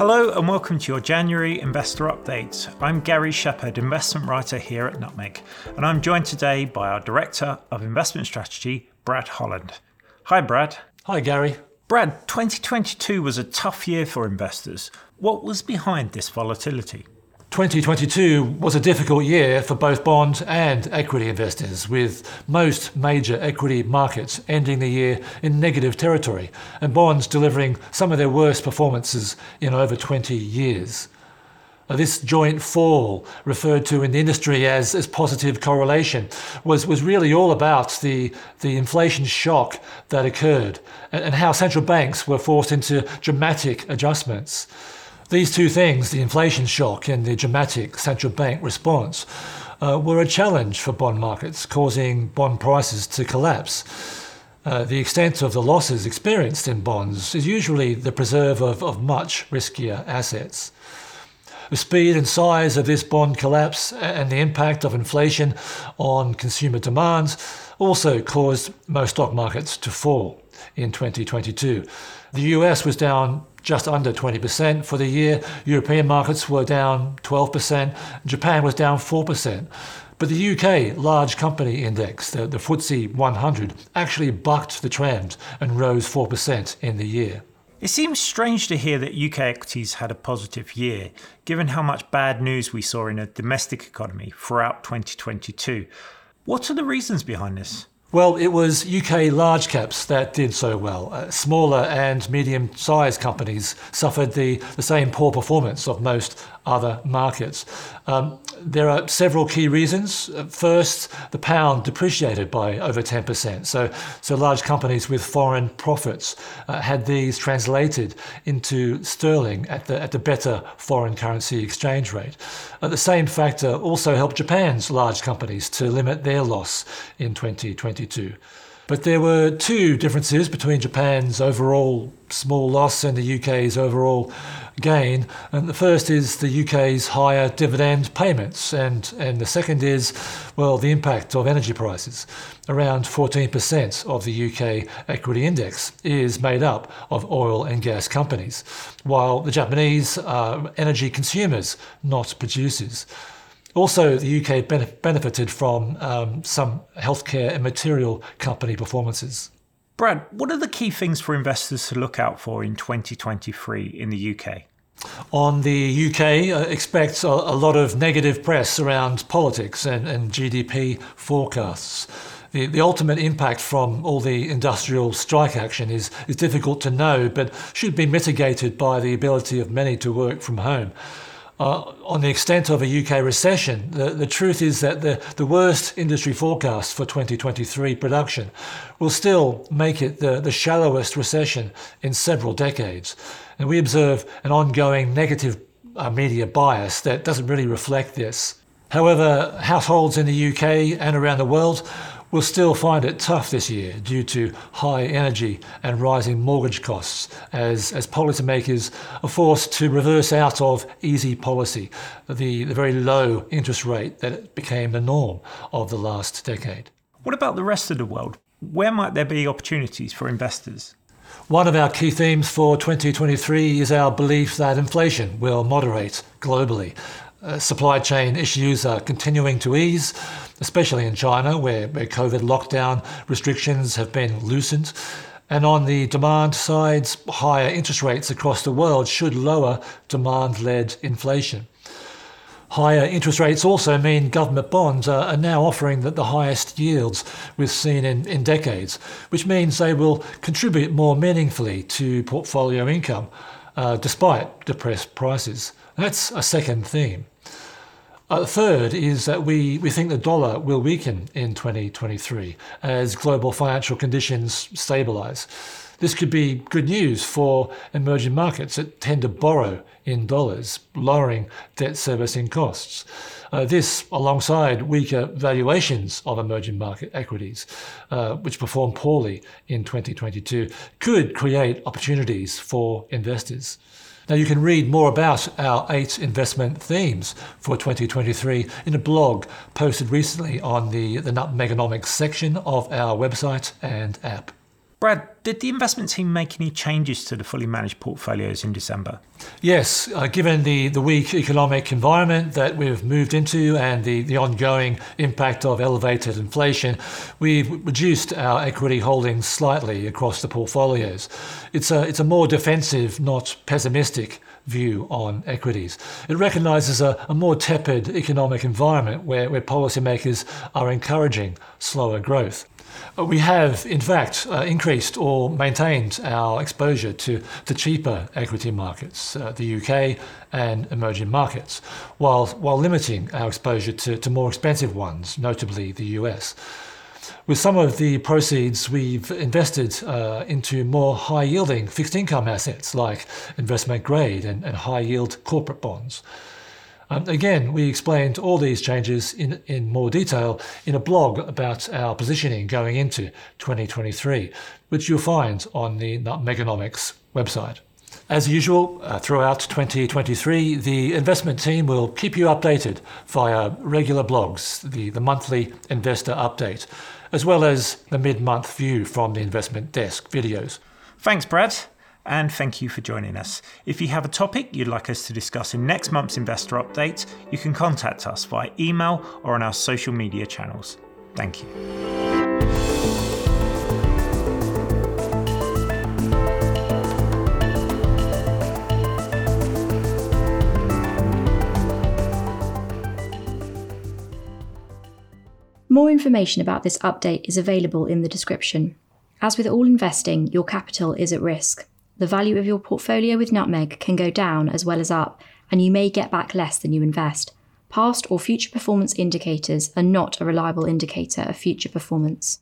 Hello and welcome to your January Investor Update. I'm Gary Shepherd, investment writer here at Nutmeg, and I'm joined today by our Director of Investment Strategy, Brad Holland. Hi, Brad. Hi, Gary. Brad, 2022 was a tough year for investors. What was behind this volatility? 2022 was a difficult year for both bond and equity investors, with most major equity markets ending the year in negative territory and bonds delivering some of their worst performances in over 20 years. This joint fall, referred to in the industry as, as positive correlation, was, was really all about the, the inflation shock that occurred and, and how central banks were forced into dramatic adjustments. These two things, the inflation shock and the dramatic central bank response, uh, were a challenge for bond markets, causing bond prices to collapse. Uh, the extent of the losses experienced in bonds is usually the preserve of, of much riskier assets. The speed and size of this bond collapse and the impact of inflation on consumer demand also caused most stock markets to fall in 2022. The US was down just under 20% for the year. European markets were down 12%. Japan was down 4%. But the UK large company index, the, the FTSE 100, actually bucked the trend and rose 4% in the year. It seems strange to hear that UK equities had a positive year, given how much bad news we saw in the domestic economy throughout 2022. What are the reasons behind this? Well, it was UK large caps that did so well. Uh, smaller and medium sized companies suffered the, the same poor performance of most other markets. Um, there are several key reasons. Uh, first, the pound depreciated by over 10%. So, so large companies with foreign profits uh, had these translated into sterling at the, at the better foreign currency exchange rate. Uh, the same factor also helped Japan's large companies to limit their loss in 2022. But there were two differences between Japan's overall small loss and the UK's overall gain. And the first is the UK's higher dividend payments, and, and the second is, well, the impact of energy prices. Around 14% of the UK equity index is made up of oil and gas companies, while the Japanese are energy consumers, not producers. Also, the UK benefited from um, some healthcare and material company performances. Brad, what are the key things for investors to look out for in 2023 in the UK? On the UK, uh, expects a, a, lot of negative press around politics and, and GDP forecasts. The, the ultimate impact from all the industrial strike action is, is difficult to know, but should be mitigated by the ability of many to work from home uh, on the extent of a UK recession, the, the truth is that the, the worst industry forecast for 2023 production will still make it the, the shallowest recession in several decades. And we observe an ongoing negative uh, media bias that doesn't really reflect this. However, households in the UK and around the world will still find it tough this year due to high energy and rising mortgage costs as, as policymakers are forced to reverse out of easy policy, the, the very low interest rate that became the norm of the last decade. What about the rest of the world? Where might there be opportunities for investors? One of our key themes for 2023 is our belief that inflation will moderate globally. Uh, supply chain issues are continuing to ease, especially in China, where, where COVID lockdown restrictions have been loosened. And on the demand side, higher interest rates across the world should lower demand led inflation. Higher interest rates also mean government bonds are, are now offering the, the highest yields we've seen in, in decades, which means they will contribute more meaningfully to portfolio income uh, despite depressed prices. That's a second theme. Uh, A third is that we, we think the dollar will weaken in 2023 as global financial conditions stabilize. This could be good news for emerging markets that tend to borrow in dollars, lowering debt servicing costs. Uh, this, alongside weaker valuations of emerging market equities, uh, which performed poorly in 2022, could create opportunities for investors. Now, you can read more about our eight investment themes for 2023 in a blog posted recently on the, the Nutmegonomics section of our website and app. Brad, did the investment team make any changes to the fully managed portfolios in December? Yes, uh, given the, the weak economic environment that we've moved into and the, the ongoing impact of elevated inflation, we've reduced our equity holdings slightly across the portfolios. It's a, it's a more defensive, not pessimistic view on equities. It recognises a, a, more tepid economic environment where, where policymakers are encouraging slower growth. Uh, we have, in fact, uh, increased or maintained our exposure to, the cheaper equity markets, uh, the UK and emerging markets, while, while limiting our exposure to, to more expensive ones, notably the US. With some of the proceeds, we've invested uh, into more high yielding fixed income assets like investment grade and, and high yield corporate bonds. Um, again, we explained all these changes in, in more detail in a blog about our positioning going into 2023, which you'll find on the Nutmegonomics website. As usual, uh, throughout 2023, the investment team will keep you updated via regular blogs, the, the monthly investor update, as well as the mid month view from the investment desk videos. Thanks, Brad and thank you for joining us. If you have a topic you'd like us to discuss in next month's investor update, you can contact us via email or on our social media channels. Thank you. More information about this update is available in the description. As with all investing, your capital is at risk the value of your portfolio with Nutmeg can go down as well as up, and you may get back less than you invest. Past or future performance indicators are not a reliable indicator of future performance.